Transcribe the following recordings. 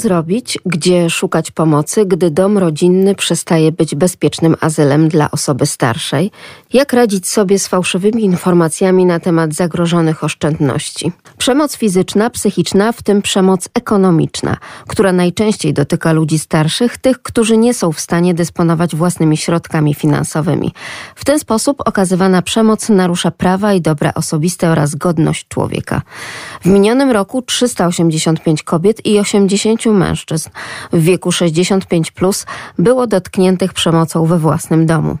zrobić, gdzie szukać pomocy, gdy dom rodzinny przestaje być bezpiecznym azylem dla osoby starszej? Jak radzić sobie z fałszywymi informacjami na temat zagrożonych oszczędności? Przemoc fizyczna, psychiczna, w tym przemoc ekonomiczna, która najczęściej dotyka ludzi starszych, tych, którzy nie są w stanie dysponować własnymi środkami finansowymi. W ten sposób okazywana przemoc narusza prawa i dobra osobiste oraz godność człowieka. W minionym roku 385 kobiet i 80 mężczyzn w wieku 65 plus było dotkniętych przemocą we własnym domu.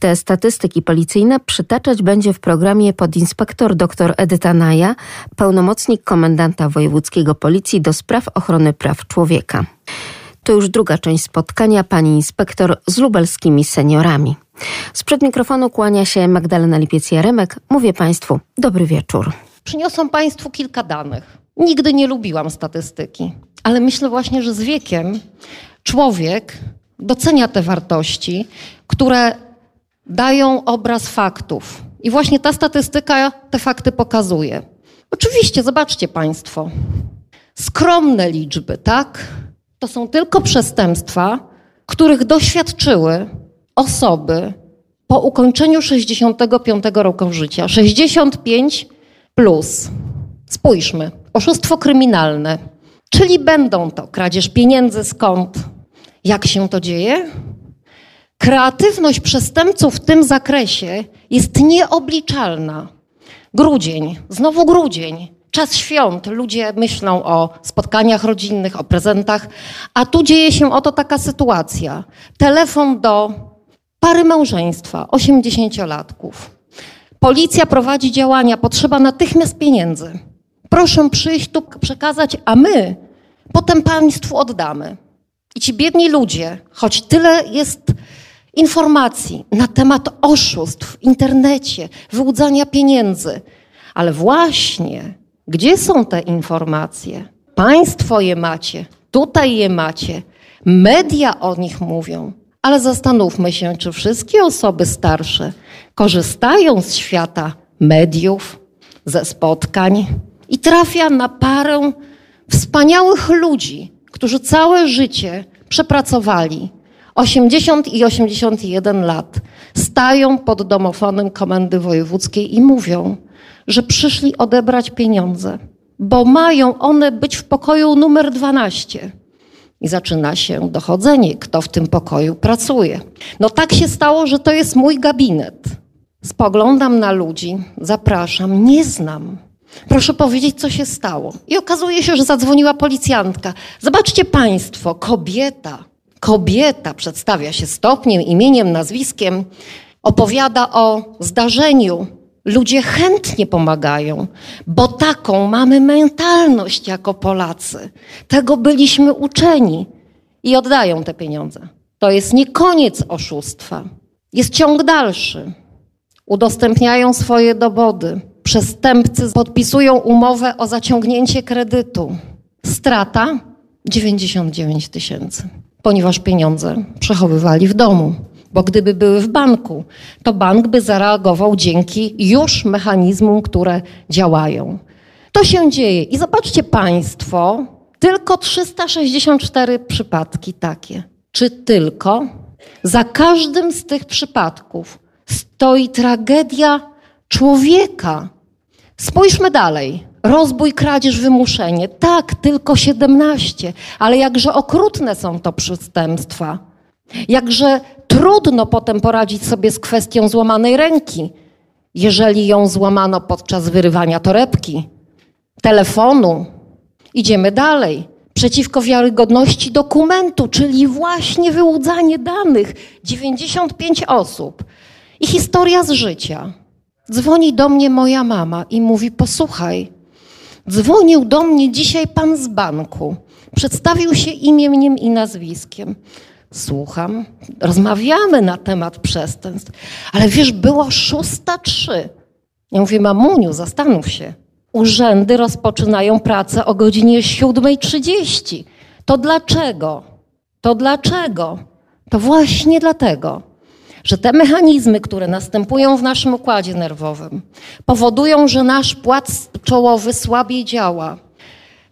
Te statystyki policyjne przytaczać będzie w programie podinspektor dr Edyta Naja, pełnomocnik komendanta wojewódzkiego policji do spraw ochrony praw człowieka. To już druga część spotkania pani inspektor z lubelskimi seniorami. Sprzed mikrofonu kłania się Magdalena Lipiec-Jaremek. Mówię Państwu dobry wieczór. Przyniosłam Państwu kilka danych. Nigdy nie lubiłam statystyki, ale myślę właśnie, że z wiekiem człowiek docenia te wartości, które dają obraz faktów. I właśnie ta statystyka te fakty pokazuje. Oczywiście, zobaczcie Państwo, skromne liczby, tak? To są tylko przestępstwa, których doświadczyły osoby po ukończeniu 65 roku życia. 65 plus. Spójrzmy, oszustwo kryminalne, czyli będą to kradzież pieniędzy skąd, jak się to dzieje? Kreatywność przestępców w tym zakresie jest nieobliczalna. Grudzień, znowu grudzień, czas świąt, ludzie myślą o spotkaniach rodzinnych, o prezentach, a tu dzieje się oto taka sytuacja. Telefon do pary małżeństwa, 80-latków. Policja prowadzi działania, potrzeba natychmiast pieniędzy. Proszę przyjść tu przekazać, a my potem państwu oddamy. I ci biedni ludzie, choć tyle jest informacji na temat oszustw w internecie, wyłudzania pieniędzy, ale właśnie gdzie są te informacje? Państwo je macie, tutaj je macie, media o nich mówią. Ale zastanówmy się, czy wszystkie osoby starsze korzystają z świata mediów, ze spotkań i trafia na parę wspaniałych ludzi, którzy całe życie przepracowali 80 i 81 lat, stają pod domofonem komendy wojewódzkiej i mówią, że przyszli odebrać pieniądze, bo mają one być w pokoju numer 12. I zaczyna się dochodzenie, kto w tym pokoju pracuje. No tak się stało, że to jest mój gabinet. Spoglądam na ludzi, zapraszam, nie znam. Proszę powiedzieć, co się stało. I okazuje się, że zadzwoniła policjantka. Zobaczcie Państwo, kobieta, kobieta przedstawia się stopniem, imieniem, nazwiskiem, opowiada o zdarzeniu. Ludzie chętnie pomagają, bo taką mamy mentalność jako Polacy. Tego byliśmy uczeni i oddają te pieniądze. To jest nie koniec oszustwa, jest ciąg dalszy. Udostępniają swoje dowody. Przestępcy podpisują umowę o zaciągnięcie kredytu. Strata 99 tysięcy ponieważ pieniądze przechowywali w domu. Bo gdyby były w banku, to bank by zareagował dzięki już mechanizmom, które działają. To się dzieje. I zobaczcie Państwo, tylko 364 przypadki takie. Czy tylko? Za każdym z tych przypadków stoi tragedia człowieka. Spójrzmy dalej. Rozbój, kradzież, wymuszenie. Tak, tylko 17, ale jakże okrutne są to przestępstwa. Jakże trudno potem poradzić sobie z kwestią złamanej ręki, jeżeli ją złamano podczas wyrywania torebki, telefonu. Idziemy dalej. Przeciwko wiarygodności dokumentu, czyli właśnie wyłudzanie danych. 95 osób. I historia z życia. Dzwoni do mnie moja mama i mówi: Posłuchaj, Dzwonił do mnie dzisiaj pan z banku. Przedstawił się imieniem i nazwiskiem. Słucham, rozmawiamy na temat przestępstw, ale wiesz, było szósta trzy. Ja mówię, mamuniu, zastanów się. Urzędy rozpoczynają pracę o godzinie 7.30. To dlaczego? To dlaczego? To właśnie dlatego, że te mechanizmy, które następują w naszym układzie nerwowym, powodują, że nasz płat czołowy słabiej działa.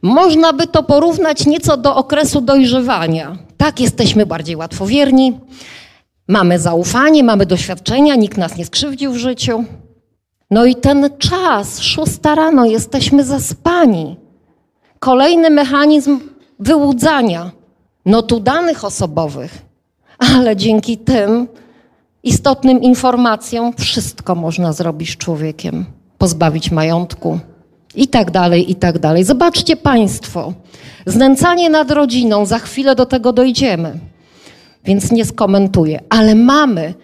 Można by to porównać nieco do okresu dojrzewania. Tak, jesteśmy bardziej łatwowierni, mamy zaufanie, mamy doświadczenia, nikt nas nie skrzywdził w życiu. No i ten czas, szósta rano, jesteśmy zaspani. Kolejny mechanizm wyłudzania notu danych osobowych, ale dzięki tym istotnym informacjom wszystko można zrobić z człowiekiem, pozbawić majątku. I tak dalej, i tak dalej. Zobaczcie Państwo, znęcanie nad rodziną, za chwilę do tego dojdziemy, więc nie skomentuję, ale mamy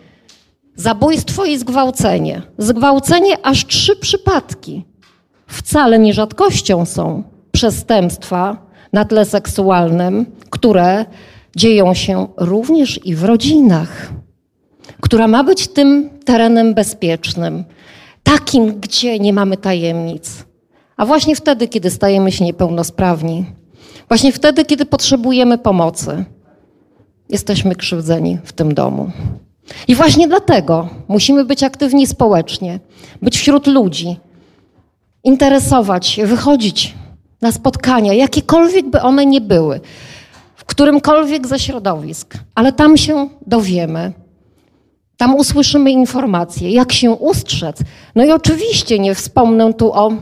zabójstwo i zgwałcenie. Zgwałcenie aż trzy przypadki. Wcale nie rzadkością są przestępstwa na tle seksualnym, które dzieją się również i w rodzinach, która ma być tym terenem bezpiecznym, takim, gdzie nie mamy tajemnic. A właśnie wtedy, kiedy stajemy się niepełnosprawni, właśnie wtedy, kiedy potrzebujemy pomocy, jesteśmy krzywdzeni w tym domu. I właśnie dlatego musimy być aktywni społecznie, być wśród ludzi, interesować się, wychodzić na spotkania, jakiekolwiek by one nie były, w którymkolwiek ze środowisk, ale tam się dowiemy. Tam usłyszymy informacje, jak się ustrzec. No i oczywiście nie wspomnę tu o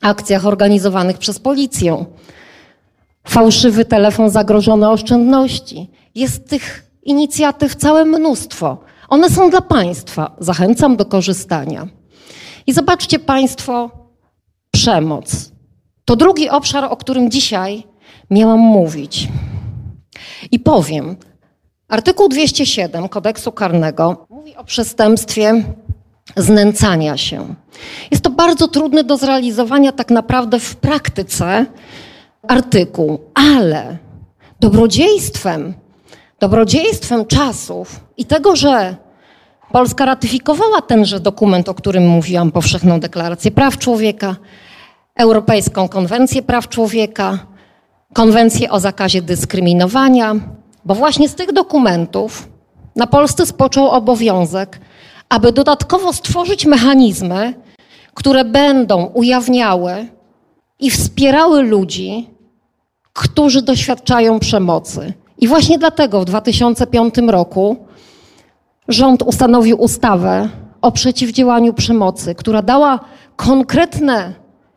akcjach organizowanych przez policję. Fałszywy telefon, zagrożone oszczędności. Jest tych inicjatyw całe mnóstwo. One są dla Państwa. Zachęcam do korzystania. I zobaczcie Państwo przemoc. To drugi obszar, o którym dzisiaj miałam mówić. I powiem, artykuł 207 kodeksu karnego mówi o przestępstwie znęcania się. Jest to bardzo trudny do zrealizowania tak naprawdę w praktyce artykuł, ale dobrodziejstwem, dobrodziejstwem czasów i tego, że Polska ratyfikowała tenże dokument, o którym mówiłam, Powszechną Deklarację Praw Człowieka, Europejską Konwencję Praw Człowieka, Konwencję o zakazie dyskryminowania, bo właśnie z tych dokumentów na Polsce spoczął obowiązek, aby dodatkowo stworzyć mechanizmy, które będą ujawniały i wspierały ludzi, którzy doświadczają przemocy. I właśnie dlatego w 2005 roku rząd ustanowił ustawę o przeciwdziałaniu przemocy, która dała konkretne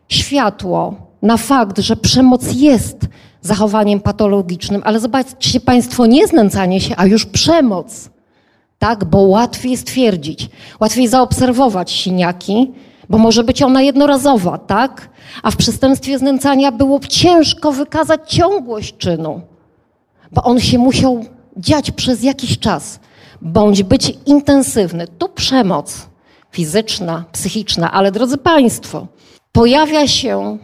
światło na fakt, że przemoc jest zachowaniem patologicznym, ale zobaczcie Państwo, nie znęcanie się, a już przemoc. Tak, bo łatwiej stwierdzić, łatwiej zaobserwować siniaki, bo może być ona jednorazowa, tak? A w przestępstwie znęcania było ciężko wykazać ciągłość czynu, bo on się musiał dziać przez jakiś czas, bądź być intensywny. Tu przemoc fizyczna, psychiczna, ale drodzy Państwo, pojawia się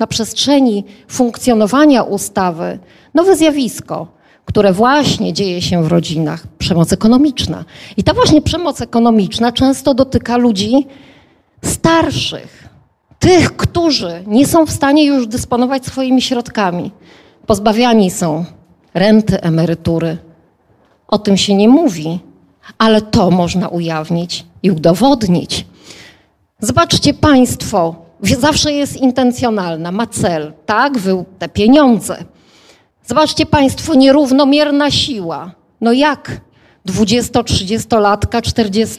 na przestrzeni funkcjonowania ustawy nowe zjawisko, które właśnie dzieje się w rodzinach przemoc ekonomiczna. I ta właśnie przemoc ekonomiczna często dotyka ludzi starszych, tych, którzy nie są w stanie już dysponować swoimi środkami. Pozbawiani są renty, emerytury. O tym się nie mówi, ale to można ujawnić i udowodnić. Zobaczcie Państwo, zawsze jest intencjonalna, ma cel, tak? Wy te pieniądze. Zobaczcie Państwo, nierównomierna siła. No jak 20-30-latka, 40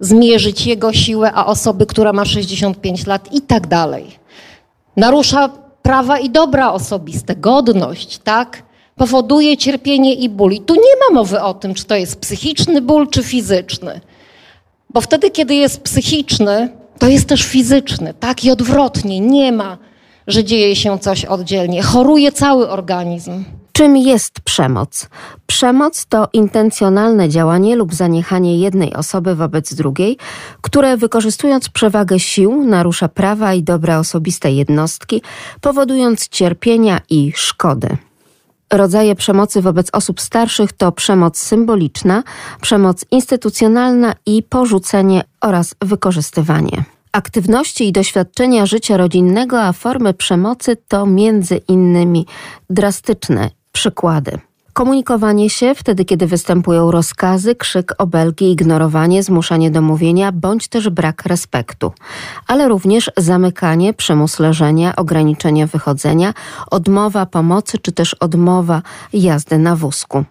zmierzyć jego siłę, a osoby, która ma 65 lat i tak dalej. Narusza prawa i dobra osobiste, godność, tak? Powoduje cierpienie i ból. I tu nie ma mowy o tym, czy to jest psychiczny ból, czy fizyczny. Bo wtedy, kiedy jest psychiczny, to jest też fizyczny, tak? I odwrotnie, nie ma, że dzieje się coś oddzielnie. Choruje cały organizm. Czym jest przemoc? Przemoc to intencjonalne działanie lub zaniechanie jednej osoby wobec drugiej, które wykorzystując przewagę sił narusza prawa i dobra osobiste jednostki, powodując cierpienia i szkody. Rodzaje przemocy wobec osób starszych to przemoc symboliczna, przemoc instytucjonalna i porzucenie oraz wykorzystywanie. Aktywności i doświadczenia życia rodzinnego, a formy przemocy to między innymi drastyczne przykłady. Komunikowanie się wtedy, kiedy występują rozkazy, krzyk, obelgi, ignorowanie, zmuszanie do mówienia bądź też brak respektu, ale również zamykanie, przymus leżenia, ograniczenie wychodzenia, odmowa pomocy czy też odmowa jazdy na wózku.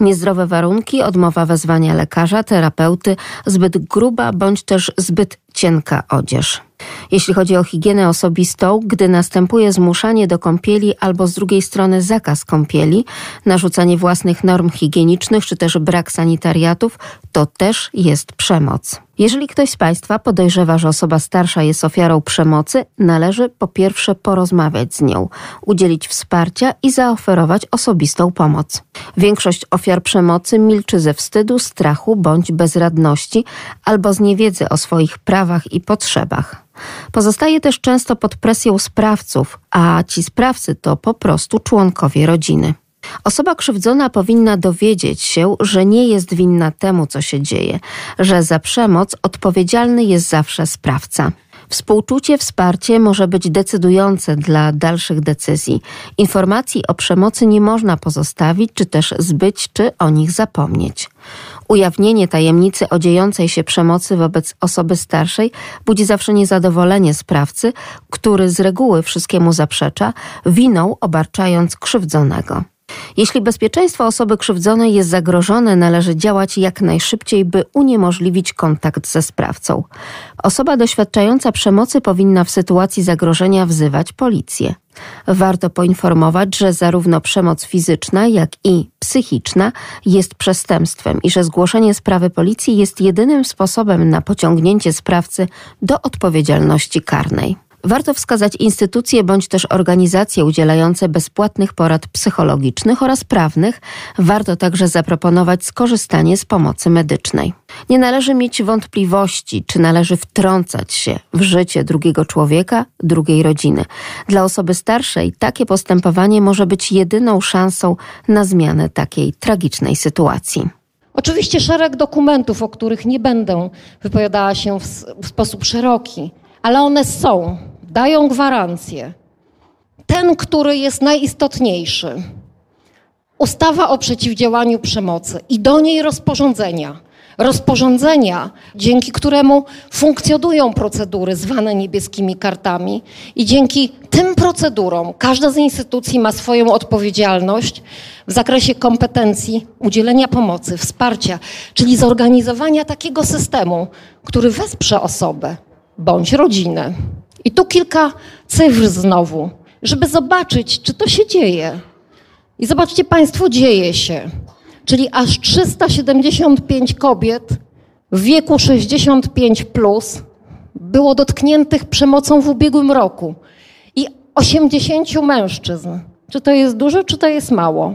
Niezdrowe warunki, odmowa wezwania lekarza, terapeuty, zbyt gruba bądź też zbyt cienka odzież. Jeśli chodzi o higienę osobistą, gdy następuje zmuszanie do kąpieli albo z drugiej strony zakaz kąpieli, narzucanie własnych norm higienicznych czy też brak sanitariatów, to też jest przemoc. Jeżeli ktoś z Państwa podejrzewa, że osoba starsza jest ofiarą przemocy, należy po pierwsze porozmawiać z nią, udzielić wsparcia i zaoferować osobistą pomoc. Większość ofiar przemocy milczy ze wstydu, strachu bądź bezradności albo z niewiedzy o swoich prawach i potrzebach. Pozostaje też często pod presją sprawców, a ci sprawcy to po prostu członkowie rodziny. Osoba krzywdzona powinna dowiedzieć się, że nie jest winna temu, co się dzieje, że za przemoc odpowiedzialny jest zawsze sprawca. Współczucie, wsparcie może być decydujące dla dalszych decyzji. Informacji o przemocy nie można pozostawić, czy też zbyć, czy o nich zapomnieć. Ujawnienie tajemnicy o dziejącej się przemocy wobec osoby starszej budzi zawsze niezadowolenie sprawcy, który z reguły wszystkiemu zaprzecza, winą obarczając krzywdzonego. Jeśli bezpieczeństwo osoby krzywdzonej jest zagrożone, należy działać jak najszybciej, by uniemożliwić kontakt ze sprawcą. Osoba doświadczająca przemocy powinna w sytuacji zagrożenia wzywać policję. Warto poinformować, że zarówno przemoc fizyczna, jak i psychiczna jest przestępstwem i że zgłoszenie sprawy policji jest jedynym sposobem na pociągnięcie sprawcy do odpowiedzialności karnej. Warto wskazać instytucje bądź też organizacje udzielające bezpłatnych porad psychologicznych oraz prawnych. Warto także zaproponować skorzystanie z pomocy medycznej. Nie należy mieć wątpliwości, czy należy wtrącać się w życie drugiego człowieka, drugiej rodziny. Dla osoby starszej takie postępowanie może być jedyną szansą na zmianę takiej tragicznej sytuacji. Oczywiście szereg dokumentów, o których nie będę wypowiadała się w, w sposób szeroki, ale one są dają gwarancję. Ten, który jest najistotniejszy. Ustawa o przeciwdziałaniu przemocy i do niej rozporządzenia. Rozporządzenia, dzięki któremu funkcjonują procedury zwane niebieskimi kartami, i dzięki tym procedurom każda z instytucji ma swoją odpowiedzialność w zakresie kompetencji udzielenia pomocy, wsparcia, czyli zorganizowania takiego systemu, który wesprze osobę bądź rodzinę. I tu kilka cyfr znowu, żeby zobaczyć, czy to się dzieje. I zobaczcie Państwo, dzieje się. Czyli aż 375 kobiet w wieku 65 plus było dotkniętych przemocą w ubiegłym roku i 80 mężczyzn. Czy to jest dużo, czy to jest mało?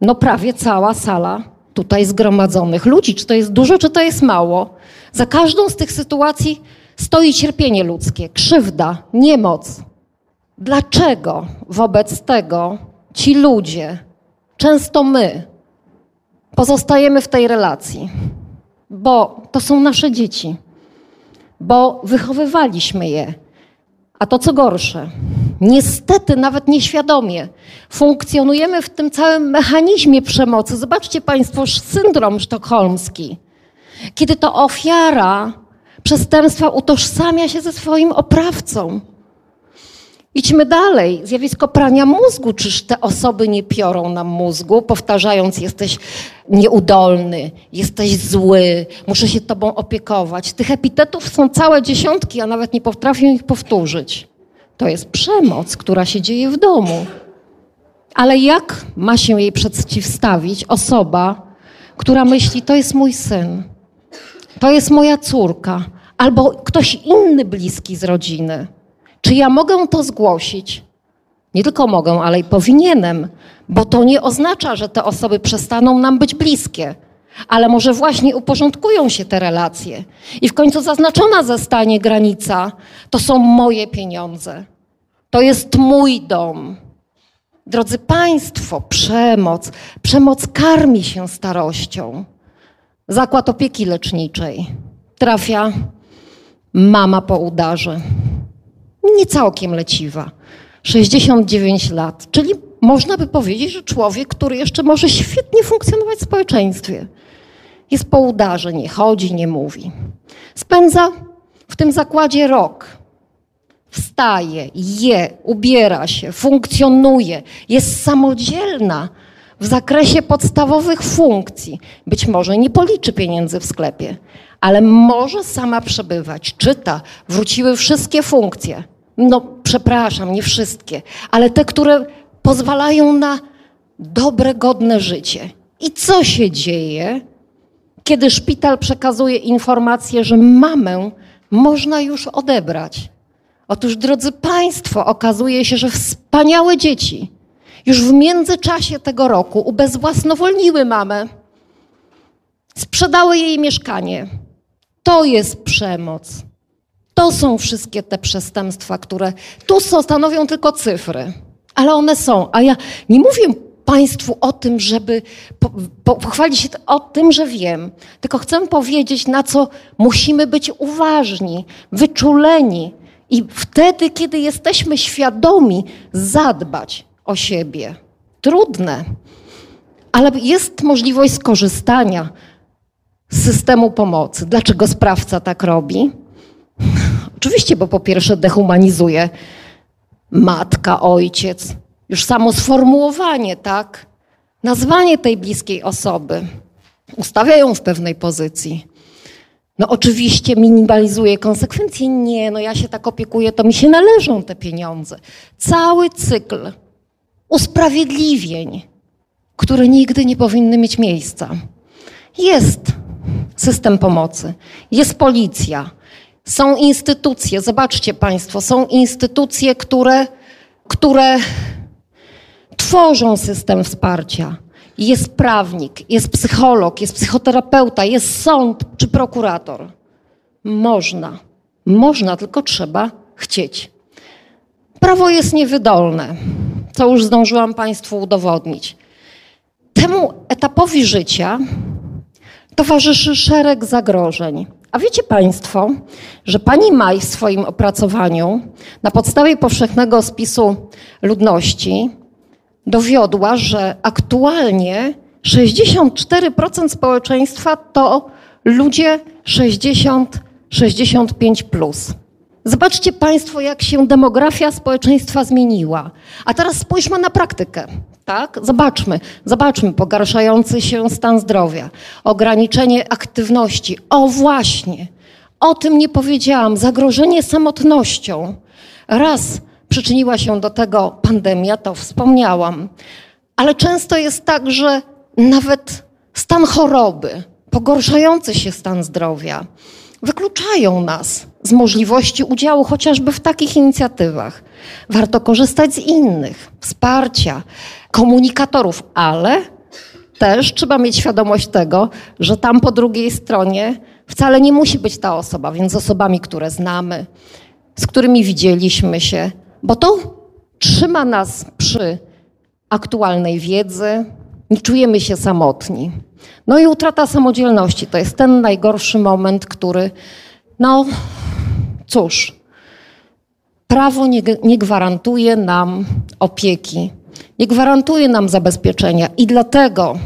No prawie cała sala tutaj zgromadzonych ludzi. Czy to jest dużo, czy to jest mało? Za każdą z tych sytuacji stoi cierpienie ludzkie, krzywda, niemoc. Dlaczego wobec tego ci ludzie, często my, pozostajemy w tej relacji? Bo to są nasze dzieci, bo wychowywaliśmy je. A to co gorsze, niestety nawet nieświadomie funkcjonujemy w tym całym mechanizmie przemocy. Zobaczcie Państwo syndrom sztokholmski, kiedy to ofiara przestępstwa utożsamia się ze swoim oprawcą. Idźmy dalej. Zjawisko prania mózgu. Czyż te osoby nie piorą nam mózgu, powtarzając: Jesteś nieudolny, jesteś zły, muszę się Tobą opiekować. Tych epitetów są całe dziesiątki, a nawet nie potrafię ich powtórzyć. To jest przemoc, która się dzieje w domu. Ale jak ma się jej przeciwstawić osoba, która myśli: To jest mój syn, to jest moja córka, albo ktoś inny bliski z rodziny. Czy ja mogę to zgłosić? Nie tylko mogę, ale i powinienem, bo to nie oznacza, że te osoby przestaną nam być bliskie, ale może właśnie uporządkują się te relacje i w końcu zaznaczona zostanie granica: to są moje pieniądze, to jest mój dom. Drodzy Państwo, przemoc, przemoc karmi się starością. Zakład opieki leczniczej trafia mama po udarze. Nie całkiem leciwa. 69 lat, czyli można by powiedzieć, że człowiek, który jeszcze może świetnie funkcjonować w społeczeństwie, jest po udarze, nie chodzi, nie mówi. Spędza w tym zakładzie rok. Wstaje, je, ubiera się, funkcjonuje, jest samodzielna w zakresie podstawowych funkcji. Być może nie policzy pieniędzy w sklepie, ale może sama przebywać, czyta, wróciły wszystkie funkcje. No, przepraszam, nie wszystkie, ale te, które pozwalają na dobre, godne życie. I co się dzieje, kiedy szpital przekazuje informację, że mamę można już odebrać? Otóż, drodzy Państwo, okazuje się, że wspaniałe dzieci już w międzyczasie tego roku ubezwłasnowolniły mamę, sprzedały jej mieszkanie. To jest przemoc. To są wszystkie te przestępstwa, które tu stanowią tylko cyfry, ale one są. A ja nie mówię Państwu o tym, żeby pochwalić się o tym, że wiem, tylko chcę powiedzieć, na co musimy być uważni, wyczuleni i wtedy, kiedy jesteśmy świadomi, zadbać o siebie. Trudne, ale jest możliwość skorzystania systemu pomocy. Dlaczego sprawca tak robi? Oczywiście, bo po pierwsze dehumanizuje matka, ojciec. Już samo sformułowanie, tak? Nazwanie tej bliskiej osoby ustawia ją w pewnej pozycji. No oczywiście minimalizuje konsekwencje. Nie, no ja się tak opiekuję, to mi się należą te pieniądze. Cały cykl usprawiedliwień, które nigdy nie powinny mieć miejsca. Jest system pomocy, jest policja, są instytucje, zobaczcie Państwo, są instytucje, które, które tworzą system wsparcia. Jest prawnik, jest psycholog, jest psychoterapeuta, jest sąd czy prokurator. Można, można, tylko trzeba chcieć. Prawo jest niewydolne, co już zdążyłam Państwu udowodnić. Temu etapowi życia towarzyszy szereg zagrożeń. A wiecie Państwo, że pani Maj w swoim opracowaniu na podstawie powszechnego spisu ludności dowiodła, że aktualnie 64% społeczeństwa to ludzie 60-65 plus. Zobaczcie Państwo, jak się demografia społeczeństwa zmieniła. A teraz spójrzmy na praktykę. Tak? Zobaczmy, zobaczmy pogarszający się stan zdrowia, ograniczenie aktywności. O właśnie, o tym nie powiedziałam. Zagrożenie samotnością. Raz przyczyniła się do tego pandemia, to wspomniałam. Ale często jest tak, że nawet stan choroby, pogorszający się stan zdrowia, wykluczają nas z możliwości udziału chociażby w takich inicjatywach. Warto korzystać z innych, wsparcia, komunikatorów, ale też trzeba mieć świadomość tego, że tam po drugiej stronie wcale nie musi być ta osoba, więc z osobami, które znamy, z którymi widzieliśmy się, bo to trzyma nas przy aktualnej wiedzy, nie czujemy się samotni. No i utrata samodzielności to jest ten najgorszy moment, który, no cóż, prawo nie, nie gwarantuje nam opieki, nie gwarantuje nam zabezpieczenia i dlatego,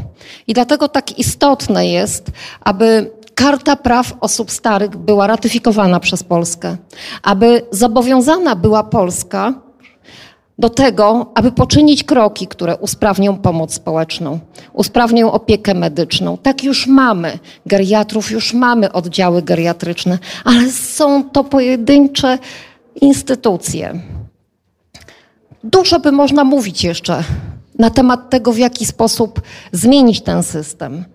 i dlatego tak istotne jest, aby Karta Praw Osób Starych była ratyfikowana przez Polskę, aby zobowiązana była Polska do tego, aby poczynić kroki, które usprawnią pomoc społeczną, usprawnią opiekę medyczną. Tak już mamy, geriatrów już mamy, oddziały geriatryczne, ale są to pojedyncze instytucje. Dużo by można mówić jeszcze na temat tego, w jaki sposób zmienić ten system.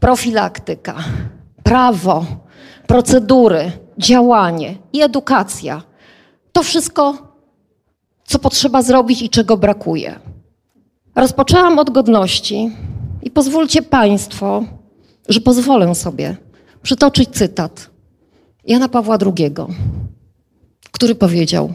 Profilaktyka, prawo, procedury, działanie i edukacja. To wszystko co potrzeba zrobić i czego brakuje. Rozpoczęłam od godności i pozwólcie Państwo, że pozwolę sobie przytoczyć cytat Jana Pawła II, który powiedział: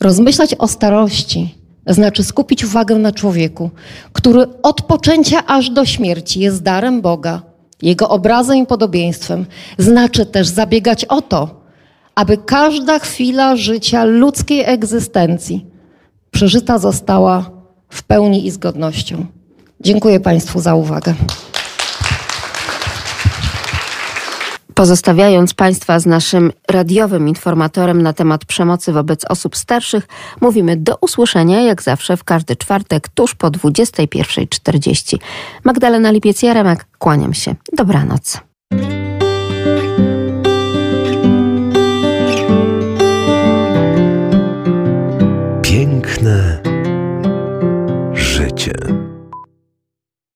Rozmyślać o starości znaczy skupić uwagę na człowieku, który od poczęcia aż do śmierci jest darem Boga, jego obrazem i podobieństwem. Znaczy też zabiegać o to, aby każda chwila życia ludzkiej egzystencji przeżyta została w pełni i z godnością. Dziękuję Państwu za uwagę. Pozostawiając Państwa z naszym radiowym informatorem na temat przemocy wobec osób starszych, mówimy do usłyszenia jak zawsze w każdy czwartek tuż po 21.40. Magdalena Lipiec-Jaremek, kłaniam się. Dobranoc. życie.